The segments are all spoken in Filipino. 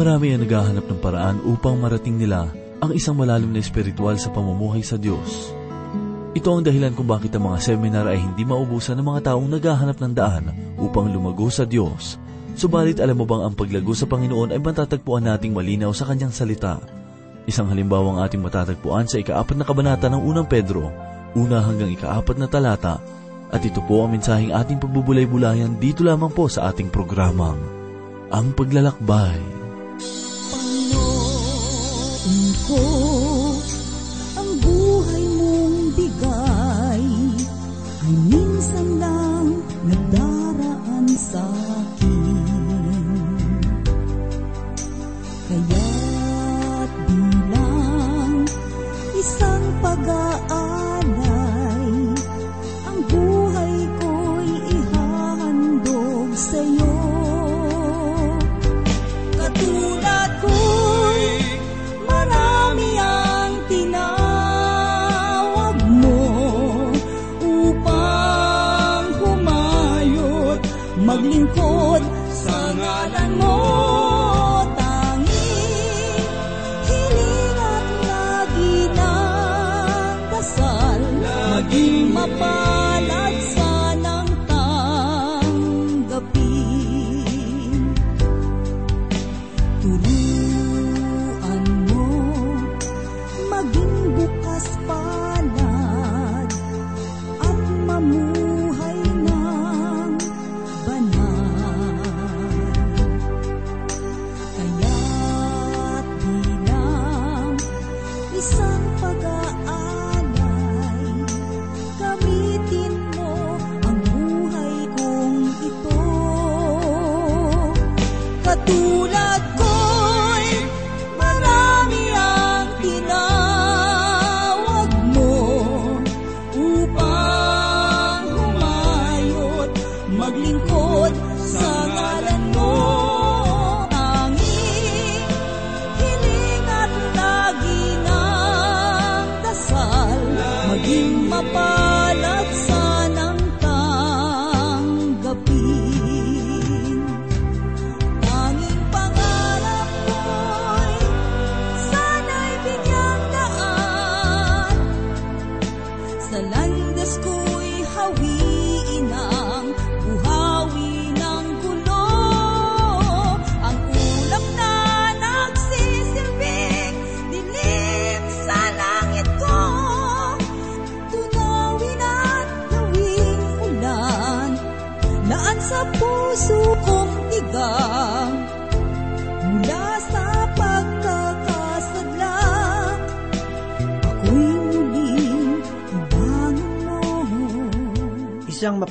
Marami ang naghahanap ng paraan upang marating nila ang isang malalim na espiritual sa pamumuhay sa Diyos. Ito ang dahilan kung bakit ang mga seminar ay hindi maubusan ng mga taong naghahanap ng daan upang lumago sa Diyos. Subalit alam mo bang ang paglago sa Panginoon ay matatagpuan nating malinaw sa Kanyang salita. Isang halimbawa ang ating matatagpuan sa ikaapat na kabanata ng unang Pedro, una hanggang ikaapat na talata, at ito po ang mensaheng ating pagbubulay-bulayan dito lamang po sa ating programang, Ang Paglalakbay.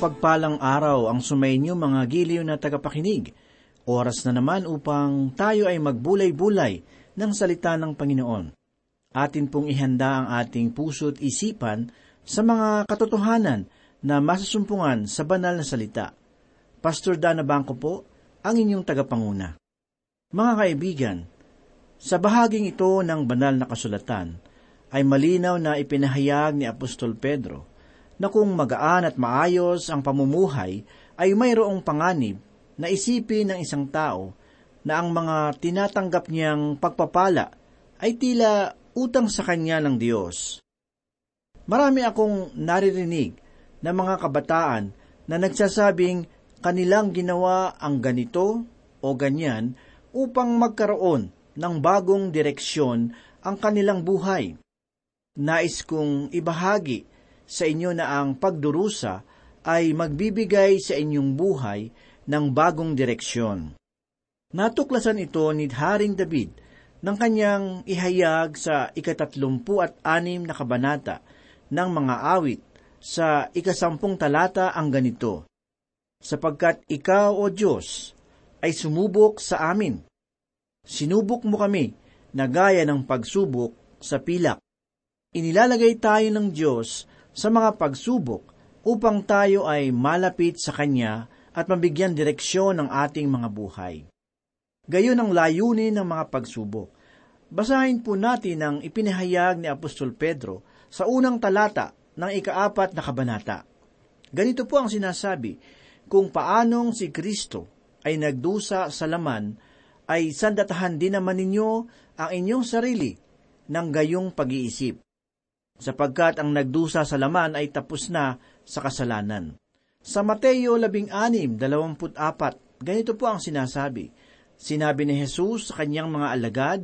Mapagpalang araw ang sumainyo mga giliw na tagapakinig. Oras na naman upang tayo ay magbulay-bulay ng salita ng Panginoon. Atin pong ihanda ang ating puso't isipan sa mga katotohanan na masusumpungan sa banal na salita. Pastor Dana Bangko po, ang inyong tagapanguna. Mga kaibigan, sa bahaging ito ng banal na kasulatan, ay malinaw na ipinahayag ni Apostol Pedro na kung magaan at maayos ang pamumuhay ay mayroong panganib na isipin ng isang tao na ang mga tinatanggap niyang pagpapala ay tila utang sa kanya ng Diyos. Marami akong naririnig na mga kabataan na nagsasabing kanilang ginawa ang ganito o ganyan upang magkaroon ng bagong direksyon ang kanilang buhay. Nais kong ibahagi sa inyo na ang pagdurusa ay magbibigay sa inyong buhay ng bagong direksyon. Natuklasan ito ni Haring David ng kanyang ihayag sa ikatatlumpu at anim na kabanata ng mga awit sa ikasampung talata ang ganito, Sapagkat ikaw, O Diyos, ay sumubok sa amin. Sinubok mo kami na gaya ng pagsubok sa pilak. Inilalagay tayo ng Diyos sa mga pagsubok upang tayo ay malapit sa Kanya at mabigyan direksyon ng ating mga buhay. Gayon ang layunin ng mga pagsubok. Basahin po natin ang ipinahayag ni Apostol Pedro sa unang talata ng ikaapat na kabanata. Ganito po ang sinasabi, kung paanong si Kristo ay nagdusa sa laman, ay sandatahan din naman ninyo ang inyong sarili ng gayong pag-iisip, sapagkat ang nagdusa sa laman ay tapos na sa kasalanan. Sa Mateo 16:24, ganito po ang sinasabi. Sinabi ni Jesus sa kanyang mga alagad,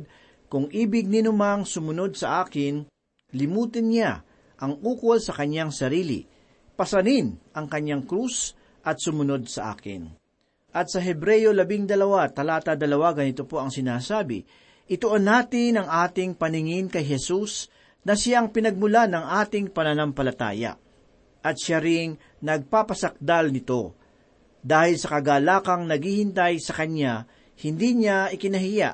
Kung ibig ninumang sumunod sa akin, limutin niya ang ukol sa kanyang sarili, pasanin ang kanyang krus at sumunod sa akin. At sa Hebreyo 12, talata 2, ganito po ang sinasabi, Ituon natin ang ating paningin kay Jesus na siyang pinagmula ng ating pananampalataya. At siya ring nagpapasakdal nito. Dahil sa kagalakang naghihintay sa kanya, hindi niya ikinahiya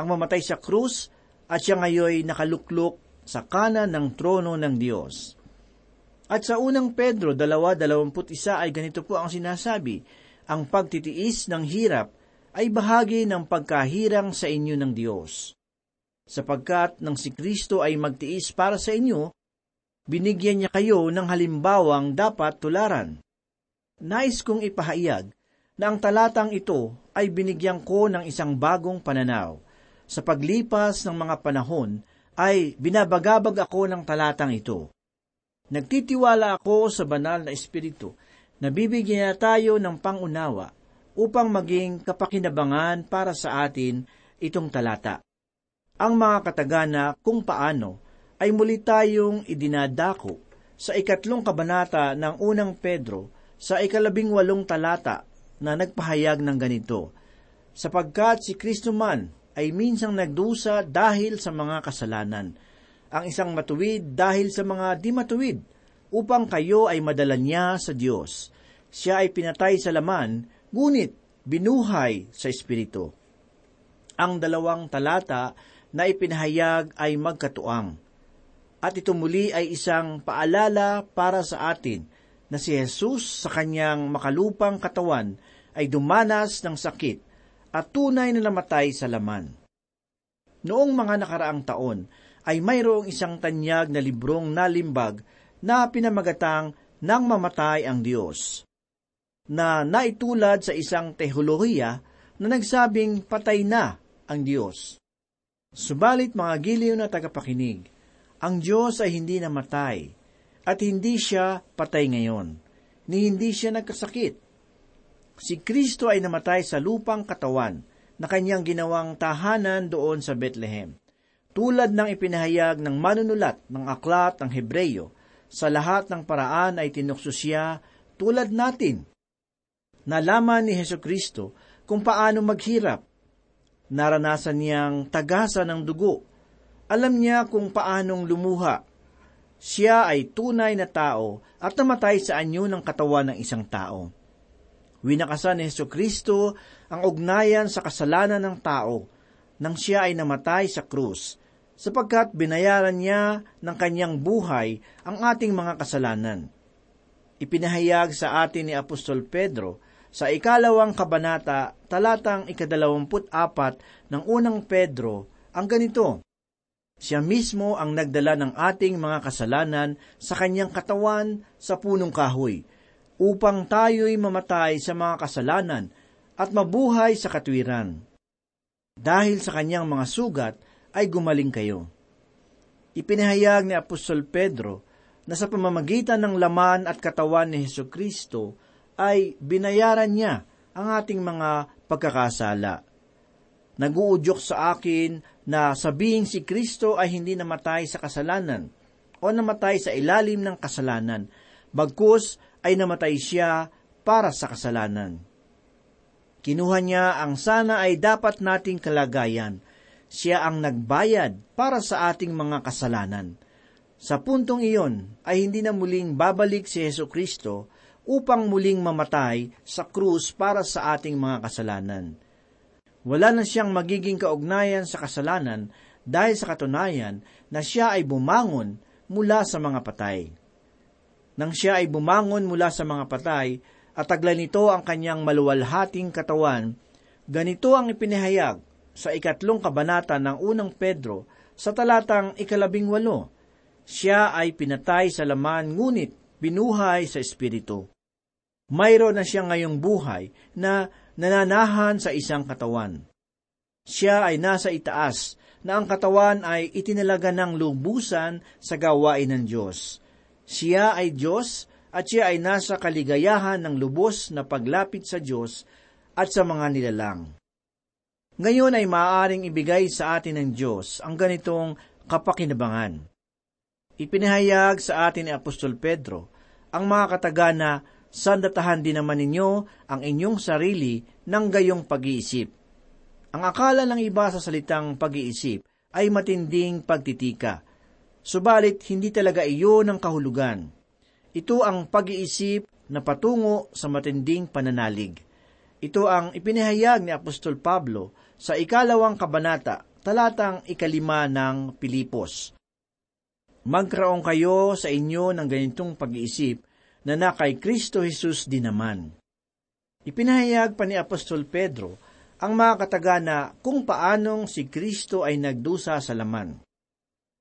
ang mamatay sa krus at siya ngayoy nakaluklok sa kanan ng trono ng Diyos. At sa unang Pedro 2.21 ay ganito po ang sinasabi, ang pagtitiis ng hirap ay bahagi ng pagkahirang sa inyo ng Diyos. Sapagkat nang si Kristo ay magtiis para sa inyo, binigyan niya kayo ng halimbawang dapat tularan. Nais kong ipahayag na ang talatang ito ay binigyan ko ng isang bagong pananaw. Sa paglipas ng mga panahon, ay binabagabag ako ng talatang ito. Nagtitiwala ako sa banal na Espiritu na bibigyan niya tayo ng pangunawa upang maging kapakinabangan para sa atin itong talata. Ang mga katagana kung paano ay muli tayong idinadako sa ikatlong kabanata ng unang Pedro sa ikalabing walong talata na nagpahayag ng ganito, sapagkat si Kristo man ay minsang nagdusa dahil sa mga kasalanan, ang isang matuwid dahil sa mga di matuwid, upang kayo ay madala niya sa Diyos. Siya ay pinatay sa laman ngunit binuhay sa Espiritu. Ang dalawang talata na ipinahayag ay magkatuang. At ito muli ay isang paalala para sa atin na si Jesus sa kanyang makalupang katawan ay dumanas ng sakit at tunay na namatay sa laman. Noong mga nakaraang taon ay mayroong isang tanyag na librong nalimbag na pinamagatang nang mamatay ang Diyos na naitulad sa isang teolohiya na nagsabing patay na ang Diyos. Subalit mga giliw na tagapakinig, ang Diyos ay hindi namatay at hindi siya patay ngayon, ni hindi siya nagkasakit. Si Kristo ay namatay sa lupang katawan na kanyang ginawang tahanan doon sa Bethlehem. Tulad ng ipinahayag ng manunulat ng aklat ng Hebreyo, sa lahat ng paraan ay tinukso siya tulad natin nalaman ni Heso Kristo kung paano maghirap. Naranasan niyang tagasa ng dugo. Alam niya kung paanong lumuha. Siya ay tunay na tao at namatay sa anyo ng katawan ng isang tao. Winakasan ni Heso Kristo ang ugnayan sa kasalanan ng tao nang siya ay namatay sa krus, sapagkat binayaran niya ng kanyang buhay ang ating mga kasalanan. Ipinahayag sa atin ni Apostol Pedro sa ikalawang kabanata, talatang ikadalawamput apat ng unang Pedro, ang ganito, Siya mismo ang nagdala ng ating mga kasalanan sa kanyang katawan sa punong kahoy, upang tayo'y mamatay sa mga kasalanan at mabuhay sa katwiran. Dahil sa kanyang mga sugat ay gumaling kayo. Ipinahayag ni Apostol Pedro na sa pamamagitan ng laman at katawan ni Heso Kristo ay binayaran niya ang ating mga pagkakasala. Naguudyok sa akin na sabihin si Kristo ay hindi namatay sa kasalanan o namatay sa ilalim ng kasalanan, bagkus ay namatay siya para sa kasalanan. Kinuha niya ang sana ay dapat nating kalagayan. Siya ang nagbayad para sa ating mga kasalanan. Sa puntong iyon ay hindi na muling babalik si Yesu Kristo upang muling mamatay sa krus para sa ating mga kasalanan. Wala na siyang magiging kaugnayan sa kasalanan dahil sa katunayan na siya ay bumangon mula sa mga patay. Nang siya ay bumangon mula sa mga patay at tagla nito ang kanyang maluwalhating katawan, ganito ang ipinahayag sa ikatlong kabanata ng unang Pedro sa talatang ikalabing walo. Siya ay pinatay sa laman ngunit binuhay sa espiritu mayroon na siya ngayong buhay na nananahan sa isang katawan. Siya ay nasa itaas, na ang katawan ay itinalaga ng lubusan sa gawain ng Diyos. Siya ay Diyos at siya ay nasa kaligayahan ng lubos na paglapit sa Diyos at sa mga nilalang. Ngayon ay maaaring ibigay sa atin ng Diyos ang ganitong kapakinabangan. Ipinahayag sa atin ni Apostol Pedro ang mga katagana sandatahan din naman ninyo ang inyong sarili ng gayong pag-iisip. Ang akala ng iba sa salitang pag-iisip ay matinding pagtitika. Subalit, hindi talaga iyon ang kahulugan. Ito ang pag-iisip na patungo sa matinding pananalig. Ito ang ipinahayag ni Apostol Pablo sa ikalawang kabanata, talatang ikalima ng Pilipos. Magkaroon kayo sa inyo ng ganitong pag-iisip na na kay Kristo Jesus din naman. Ipinahayag pa ni Apostol Pedro ang mga katagana kung paanong si Kristo ay nagdusa sa laman.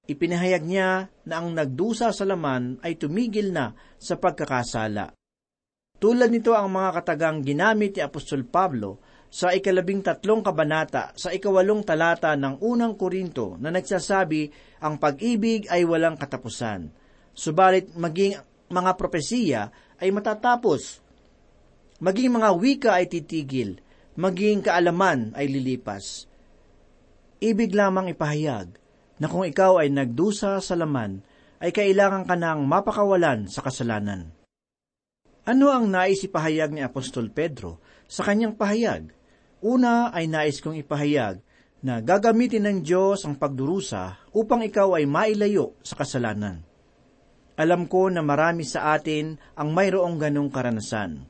Ipinahayag niya na ang nagdusa sa laman ay tumigil na sa pagkakasala. Tulad nito ang mga katagang ginamit ni Apostol Pablo sa ikalabing tatlong kabanata sa ikawalong talata ng unang Korinto na nagsasabi ang pag-ibig ay walang katapusan. Subalit maging mga propesiya ay matatapos. Maging mga wika ay titigil, maging kaalaman ay lilipas. Ibig lamang ipahayag na kung ikaw ay nagdusa sa laman, ay kailangan ka nang mapakawalan sa kasalanan. Ano ang nais ipahayag ni Apostol Pedro sa kanyang pahayag? Una ay nais kong ipahayag na gagamitin ng Diyos ang pagdurusa upang ikaw ay mailayo sa kasalanan. Alam ko na marami sa atin ang mayroong ganong karanasan.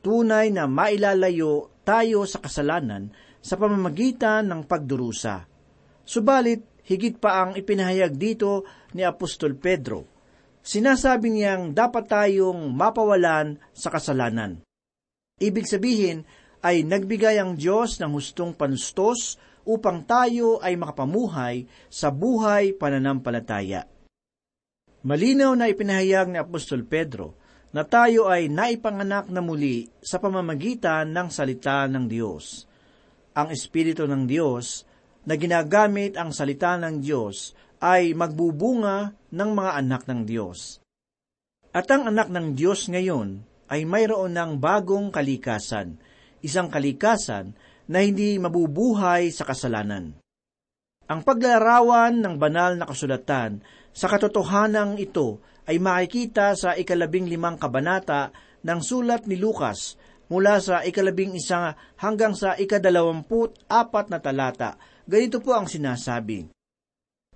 Tunay na mailalayo tayo sa kasalanan sa pamamagitan ng pagdurusa. Subalit, higit pa ang ipinahayag dito ni Apostol Pedro. Sinasabi niyang dapat tayong mapawalan sa kasalanan. Ibig sabihin ay nagbigay ang Diyos ng hustong panustos upang tayo ay makapamuhay sa buhay pananampalataya. Malinaw na ipinahayag ni Apostol Pedro na tayo ay naipanganak na muli sa pamamagitan ng salita ng Diyos. Ang Espiritu ng Diyos na ginagamit ang salita ng Diyos ay magbubunga ng mga anak ng Diyos. At ang anak ng Diyos ngayon ay mayroon ng bagong kalikasan, isang kalikasan na hindi mabubuhay sa kasalanan. Ang paglalarawan ng banal na kasulatan sa katotohanan ito ay makikita sa ikalabing limang kabanata ng sulat ni Lucas mula sa ikalabing isa hanggang sa ikadalawamput apat na talata. Ganito po ang sinasabi.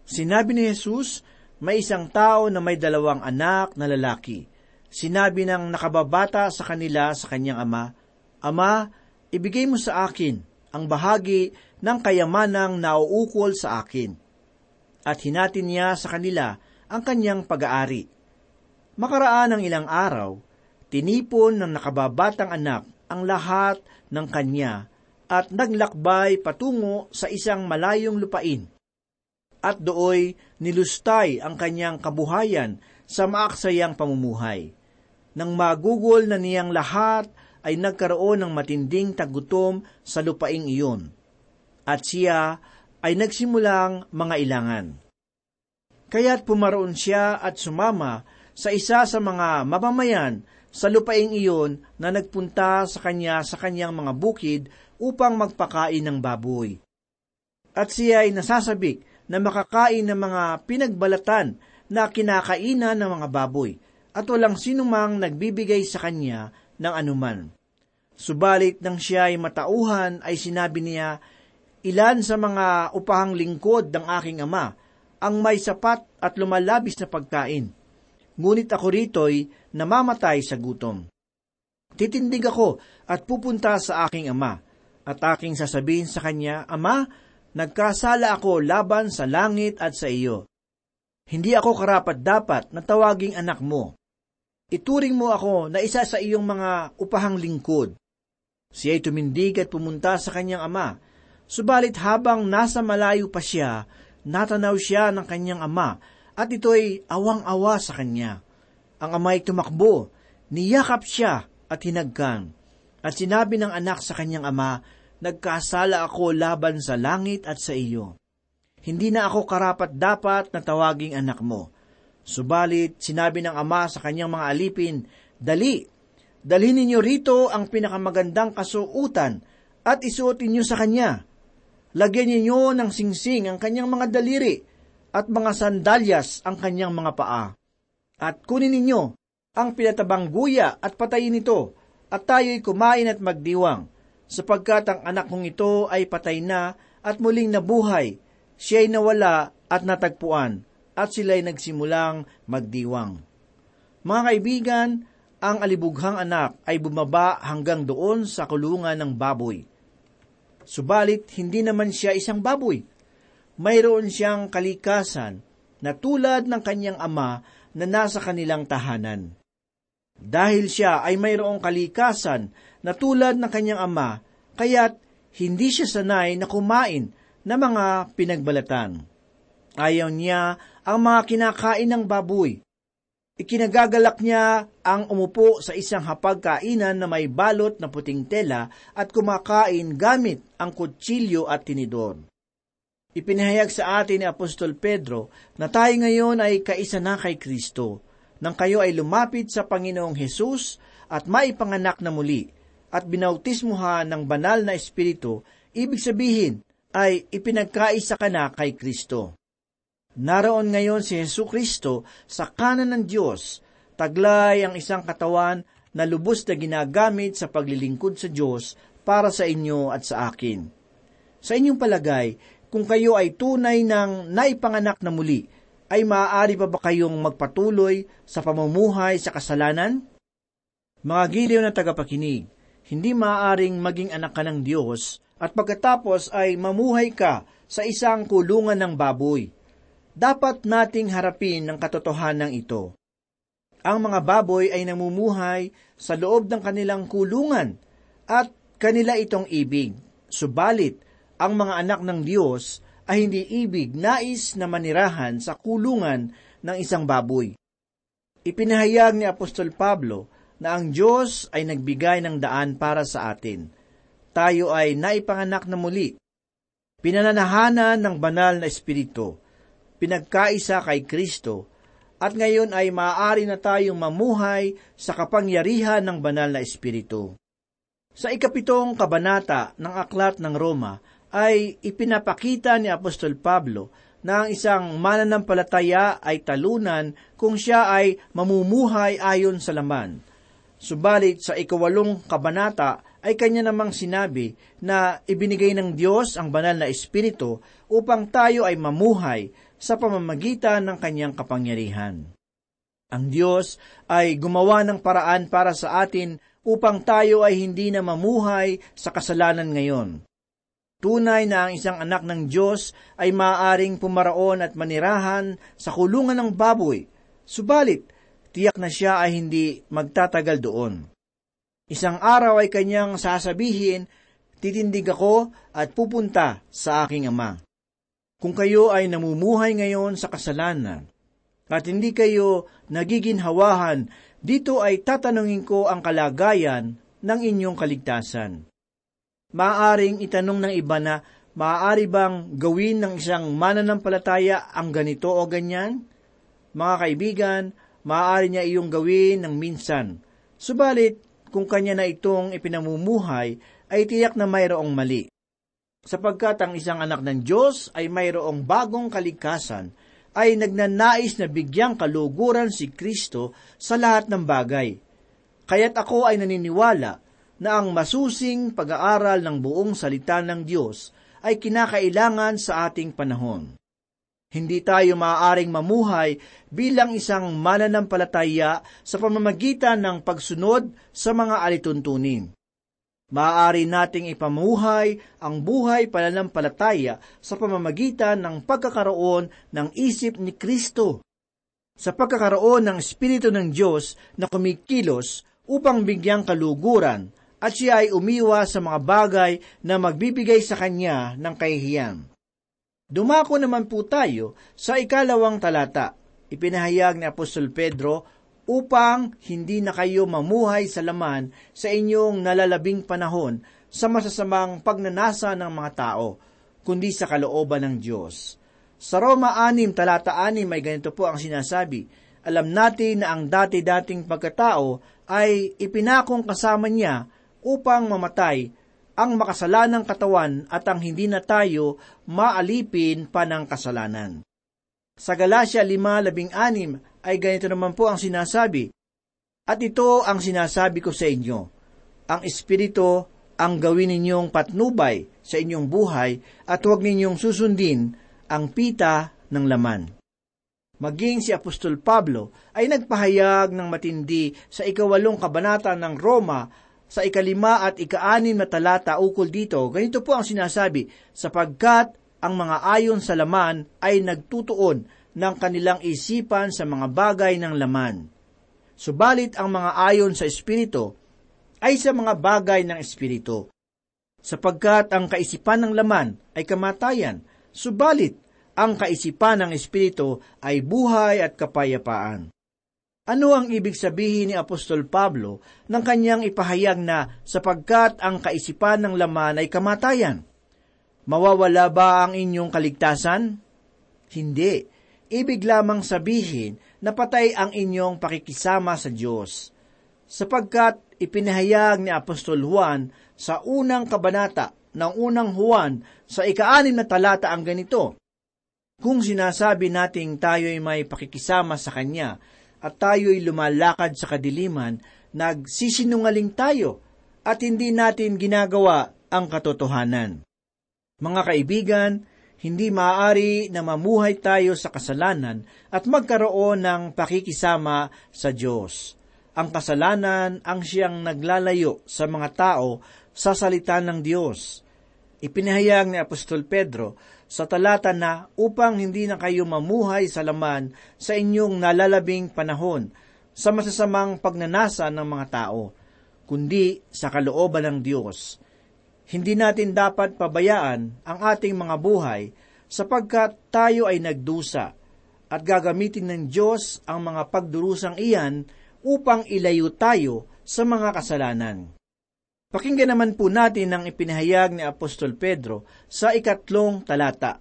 Sinabi ni Jesus, may isang tao na may dalawang anak na lalaki. Sinabi ng nakababata sa kanila sa kanyang ama, Ama, ibigay mo sa akin ang bahagi ng kayamanang nauukol sa akin at hinatin niya sa kanila ang kanyang pag-aari. Makaraan ng ilang araw, tinipon ng nakababatang anak ang lahat ng kanya at naglakbay patungo sa isang malayong lupain. At dooy nilustay ang kanyang kabuhayan sa maaksayang pamumuhay. Nang magugol na niyang lahat ay nagkaroon ng matinding tagutom sa lupaing iyon. At siya ay nagsimulang mga ilangan. Kaya't pumaroon siya at sumama sa isa sa mga mamamayan sa lupaing iyon na nagpunta sa kanya sa kanyang mga bukid upang magpakain ng baboy. At siya ay nasasabik na makakain ng mga pinagbalatan na kinakainan ng mga baboy at walang sinumang nagbibigay sa kanya ng anuman. Subalit nang siya ay matauhan ay sinabi niya, Ilan sa mga upahang lingkod ng aking ama ang may sapat at lumalabis na pagkain. Ngunit ako rito'y namamatay sa gutom. Titindig ako at pupunta sa aking ama, at aking sasabihin sa kanya, Ama, nagkasala ako laban sa langit at sa iyo. Hindi ako karapat dapat na tawaging anak mo. Ituring mo ako na isa sa iyong mga upahang lingkod. Siya ay tumindig at pumunta sa kanyang ama, Subalit habang nasa malayo pa siya, natanaw siya ng kanyang ama at ito'y awang-awa sa kanya. Ang ama ay tumakbo, niyakap siya at hinagkan. At sinabi ng anak sa kanyang ama, nagkasala ako laban sa langit at sa iyo. Hindi na ako karapat dapat na tawaging anak mo. Subalit, sinabi ng ama sa kanyang mga alipin, Dali, dalhin ninyo rito ang pinakamagandang kasuutan at isuotin niyo sa kanya. Lagyan ninyo ng singsing ang kanyang mga daliri at mga sandalyas ang kanyang mga paa. At kunin ninyo ang pinatabang guya at patayin ito at tayo'y kumain at magdiwang sapagkat ang anak kong ito ay patay na at muling nabuhay, siya'y nawala at natagpuan, at sila'y nagsimulang magdiwang. Mga kaibigan, ang alibughang anak ay bumaba hanggang doon sa kulungan ng baboy. Subalit, hindi naman siya isang baboy. Mayroon siyang kalikasan na tulad ng kanyang ama na nasa kanilang tahanan. Dahil siya ay mayroong kalikasan na tulad ng kanyang ama, kaya't hindi siya sanay na kumain na mga pinagbalatan. Ayaw niya ang mga kinakain ng baboy. Ikinagagalak niya ang umupo sa isang hapagkainan na may balot na puting tela at kumakain gamit ang kutsilyo at tinidor. Ipinahayag sa atin ni Apostol Pedro na tayo ngayon ay kaisa na kay Kristo, nang kayo ay lumapit sa Panginoong Hesus at maipanganak na muli, at binautismuhan ng banal na Espiritu, ibig sabihin ay ipinagkaisa ka na kay Kristo. Naroon ngayon si Hesu Kristo sa kanan ng Diyos, taglay ang isang katawan na lubos na ginagamit sa paglilingkod sa Diyos para sa inyo at sa akin. Sa inyong palagay, kung kayo ay tunay ng naipanganak na muli, ay maaari pa ba kayong magpatuloy sa pamumuhay sa kasalanan? Mga giliw na tagapakinig, hindi maaaring maging anak ka ng Diyos at pagkatapos ay mamuhay ka sa isang kulungan ng baboy. Dapat nating harapin ang katotohanan ito. Ang mga baboy ay namumuhay sa loob ng kanilang kulungan at kanila itong ibig. Subalit, ang mga anak ng Diyos ay hindi ibig nais na manirahan sa kulungan ng isang baboy. Ipinahayag ni Apostol Pablo na ang Diyos ay nagbigay ng daan para sa atin. Tayo ay naipanganak na muli. Pinananahanan ng banal na espiritu. Pinagkaisa kay Kristo. At ngayon ay maaari na tayong mamuhay sa kapangyarihan ng banal na espiritu. Sa ikapitong kabanata ng Aklat ng Roma ay ipinapakita ni Apostol Pablo na ang isang mananampalataya ay talunan kung siya ay mamumuhay ayon sa laman Subalit sa ikawalong kabanata ay kanya namang sinabi na ibinigay ng Diyos ang banal na Espiritu upang tayo ay mamuhay sa pamamagitan ng kanyang kapangyarihan. Ang Diyos ay gumawa ng paraan para sa atin upang tayo ay hindi na mamuhay sa kasalanan ngayon. Tunay na ang isang anak ng Diyos ay maaaring pumaraon at manirahan sa kulungan ng baboy, subalit tiyak na siya ay hindi magtatagal doon. Isang araw ay kanyang sasabihin, titindig ako at pupunta sa aking ama. Kung kayo ay namumuhay ngayon sa kasalanan, at hindi kayo nagiginhawahan, dito ay tatanungin ko ang kalagayan ng inyong kaligtasan. Maaring itanong ng iba na, maaari bang gawin ng isang mananampalataya ang ganito o ganyan? Mga kaibigan, maaari niya iyong gawin ng minsan. Subalit, kung kanya na itong ipinamumuhay, ay tiyak na mayroong mali. Sapagkat ang isang anak ng Diyos ay mayroong bagong kalikasan, ay nagnanais na bigyang kaluguran si Kristo sa lahat ng bagay. Kaya't ako ay naniniwala na ang masusing pag-aaral ng buong salita ng Diyos ay kinakailangan sa ating panahon. Hindi tayo maaaring mamuhay bilang isang mananampalataya sa pamamagitan ng pagsunod sa mga alituntunin. Maaari nating ipamuhay ang buhay pananampalataya sa pamamagitan ng pagkakaroon ng isip ni Kristo. Sa pagkakaroon ng Espiritu ng Diyos na kumikilos upang bigyang kaluguran at siya ay umiwa sa mga bagay na magbibigay sa kanya ng kahihiyan. Dumako naman po tayo sa ikalawang talata. Ipinahayag ni Apostol Pedro upang hindi na kayo mamuhay sa laman sa inyong nalalabing panahon, sa masasamang pagnanasa ng mga tao, kundi sa kalooban ng Diyos. Sa Roma 6, talata 6 may ganito po ang sinasabi, Alam natin na ang dati-dating pagkatao ay ipinakong kasama niya upang mamatay ang makasalanang katawan at ang hindi na tayo maalipin pa ng kasalanan. Sa Galatia 5.16 ay ganito naman po ang sinasabi, At ito ang sinasabi ko sa inyo, ang Espiritu ang gawin ninyong patnubay sa inyong buhay at huwag ninyong susundin ang pita ng laman. Maging si Apostol Pablo ay nagpahayag ng matindi sa ikawalong kabanata ng Roma sa ikalima at ikaanim na talata ukol dito, ganito po ang sinasabi, sapagkat ang mga ayon sa laman ay nagtutuon ng kanilang isipan sa mga bagay ng laman. Subalit ang mga ayon sa Espiritu ay sa mga bagay ng Espiritu. Sapagkat ang kaisipan ng laman ay kamatayan, subalit ang kaisipan ng Espiritu ay buhay at kapayapaan. Ano ang ibig sabihin ni Apostol Pablo ng kanyang ipahayag na sapagkat ang kaisipan ng laman ay kamatayan? Mawawala ba ang inyong kaligtasan? Hindi. Ibig lamang sabihin na patay ang inyong pakikisama sa Diyos. Sapagkat ipinahayag ni Apostol Juan sa unang kabanata ng unang Juan sa ikaanim na talata ang ganito, Kung sinasabi nating tayo'y may pakikisama sa Kanya, at tayo'y lumalakad sa kadiliman, nagsisinungaling tayo at hindi natin ginagawa ang katotohanan. Mga kaibigan, hindi maaari na mamuhay tayo sa kasalanan at magkaroon ng pakikisama sa Diyos. Ang kasalanan ang siyang naglalayo sa mga tao sa salita ng Diyos. Ipinahayag ni Apostol Pedro sa talata na upang hindi na kayo mamuhay sa laman sa inyong nalalabing panahon sa masasamang pagnanasa ng mga tao, kundi sa kalooban ng Diyos. Hindi natin dapat pabayaan ang ating mga buhay sapagkat tayo ay nagdusa at gagamitin ng Diyos ang mga pagdurusang iyan upang ilayo tayo sa mga kasalanan. Pakinggan naman po natin ang ipinahayag ni Apostol Pedro sa ikatlong talata.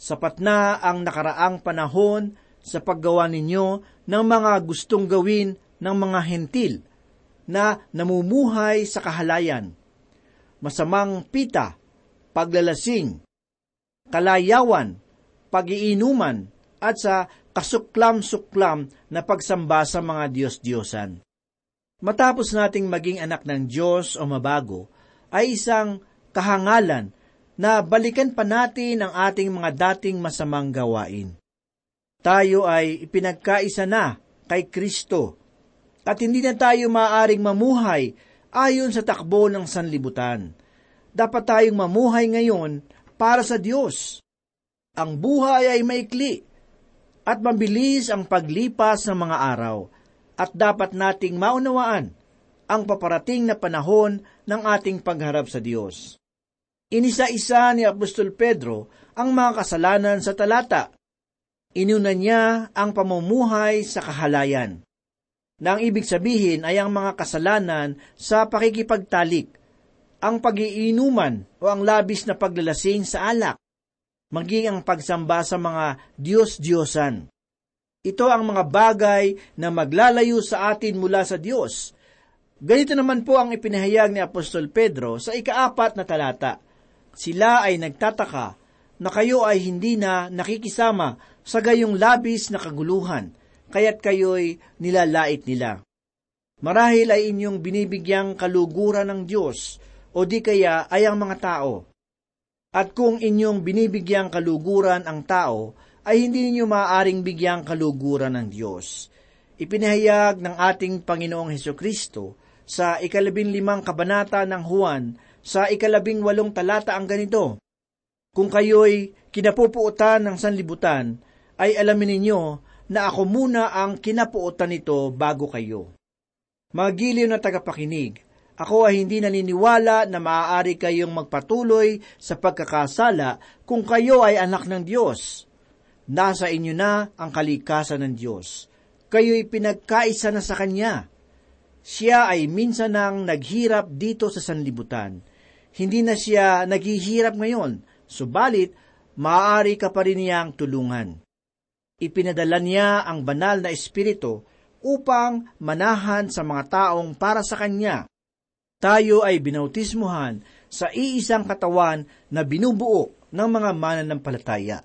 Sapat na ang nakaraang panahon sa paggawa ninyo ng mga gustong gawin ng mga hentil na namumuhay sa kahalayan, masamang pita, paglalasing, kalayawan, pagiinuman, at sa kasuklam-suklam na pagsamba sa mga Diyos-Diyosan. Matapos nating maging anak ng Diyos o mabago, ay isang kahangalan na balikan pa natin ang ating mga dating masamang gawain. Tayo ay ipinagkaisa na kay Kristo at hindi na tayo maaring mamuhay ayon sa takbo ng sanlibutan. Dapat tayong mamuhay ngayon para sa Diyos. Ang buhay ay maikli at mabilis ang paglipas ng mga araw at dapat nating maunawaan ang paparating na panahon ng ating pagharap sa Diyos. Inisa-isa ni Apostol Pedro ang mga kasalanan sa talata. Inuna niya ang pamumuhay sa kahalayan. Na ang ibig sabihin ay ang mga kasalanan sa pakikipagtalik, ang pagiinuman o ang labis na paglalasing sa alak, maging ang pagsamba sa mga Diyos-Diyosan. Ito ang mga bagay na maglalayo sa atin mula sa Diyos. Ganito naman po ang ipinahayag ni Apostol Pedro sa ikaapat na talata. Sila ay nagtataka na kayo ay hindi na nakikisama sa gayong labis na kaguluhan, kaya't kayo'y nilalait nila. Marahil ay inyong binibigyang kaluguran ng Diyos, o di kaya ay ang mga tao. At kung inyong binibigyang kaluguran ang tao, ay hindi ninyo maaaring bigyang kaluguran ng Diyos. Ipinahayag ng ating Panginoong Heso Kristo sa ikalabing limang kabanata ng Juan sa ikalabing walong talata ang ganito, Kung kayo'y kinapupuutan ng sanlibutan, ay alamin ninyo na ako muna ang kinapuutan nito bago kayo. Mga giliw na tagapakinig, ako ay hindi naniniwala na maaari kayong magpatuloy sa pagkakasala kung kayo ay anak ng Diyos nasa inyo na ang kalikasan ng Diyos. Kayo'y pinagkaisa na sa Kanya. Siya ay minsan nang naghirap dito sa sanlibutan. hindi na siya naghihirap ngayon, subalit maaari ka pa rin niyang tulungan. Ipinadala niya ang banal na espiritu upang manahan sa mga taong para sa Kanya. Tayo ay binautismuhan sa iisang katawan na binubuo ng mga mananampalataya.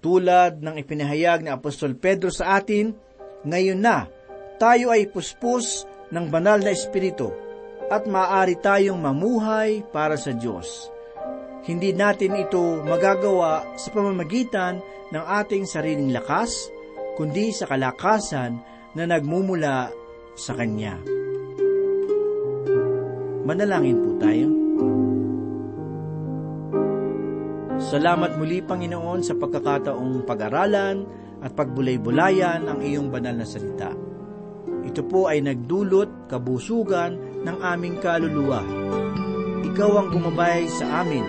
Tulad ng ipinahayag ni Apostol Pedro sa atin, ngayon na tayo ay puspos ng banal na espiritu at maaari tayong mamuhay para sa Diyos. Hindi natin ito magagawa sa pamamagitan ng ating sariling lakas, kundi sa kalakasan na nagmumula sa Kanya. Manalangin po tayo. Salamat muli, Panginoon, sa pagkakataong pag-aralan at pagbulay-bulayan ang iyong banal na salita. Ito po ay nagdulot kabusugan ng aming kaluluwa. Ikaw ang gumabay sa amin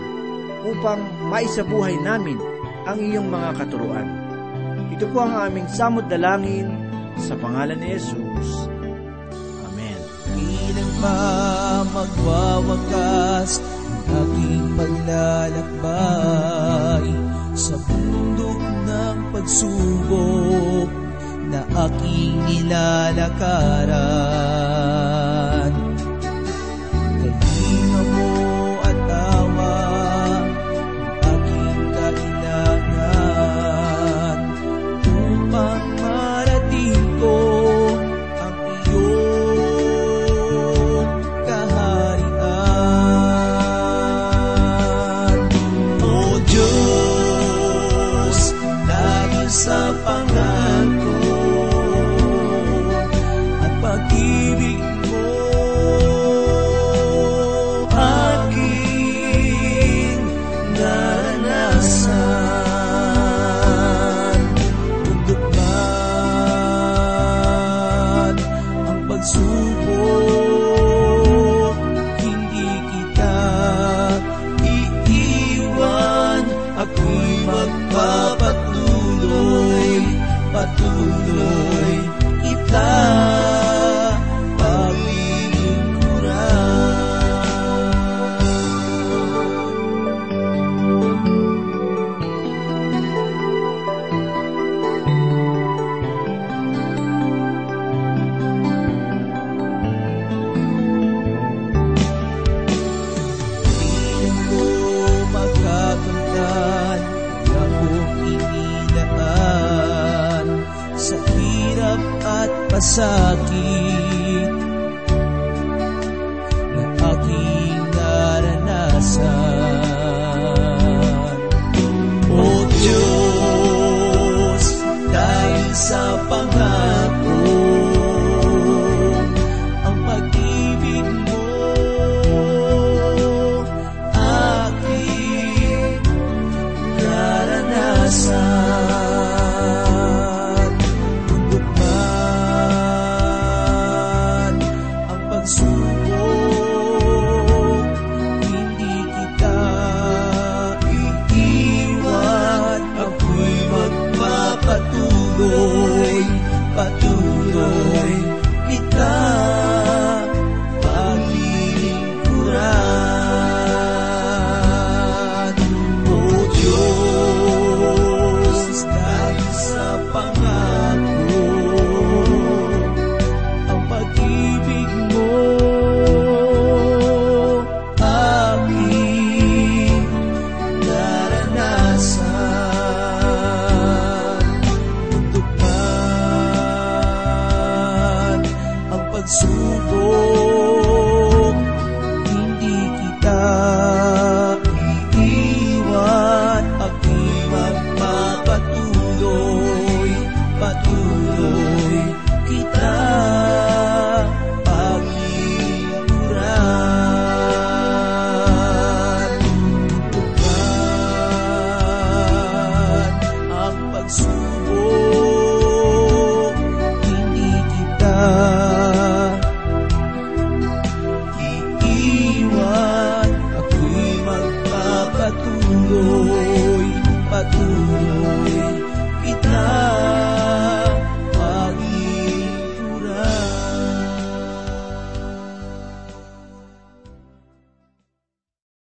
upang maisabuhay namin ang iyong mga katuruan. Ito po ang aming samot dalangin sa pangalan ni Jesus. Amen. Ilang pa magwawakas ang aking paglalakbay sa bundok ng pagsubok na aking ilalakaran. Patuloy kita at pasakit Na aking naranasan O Diyos, dahil sa pangako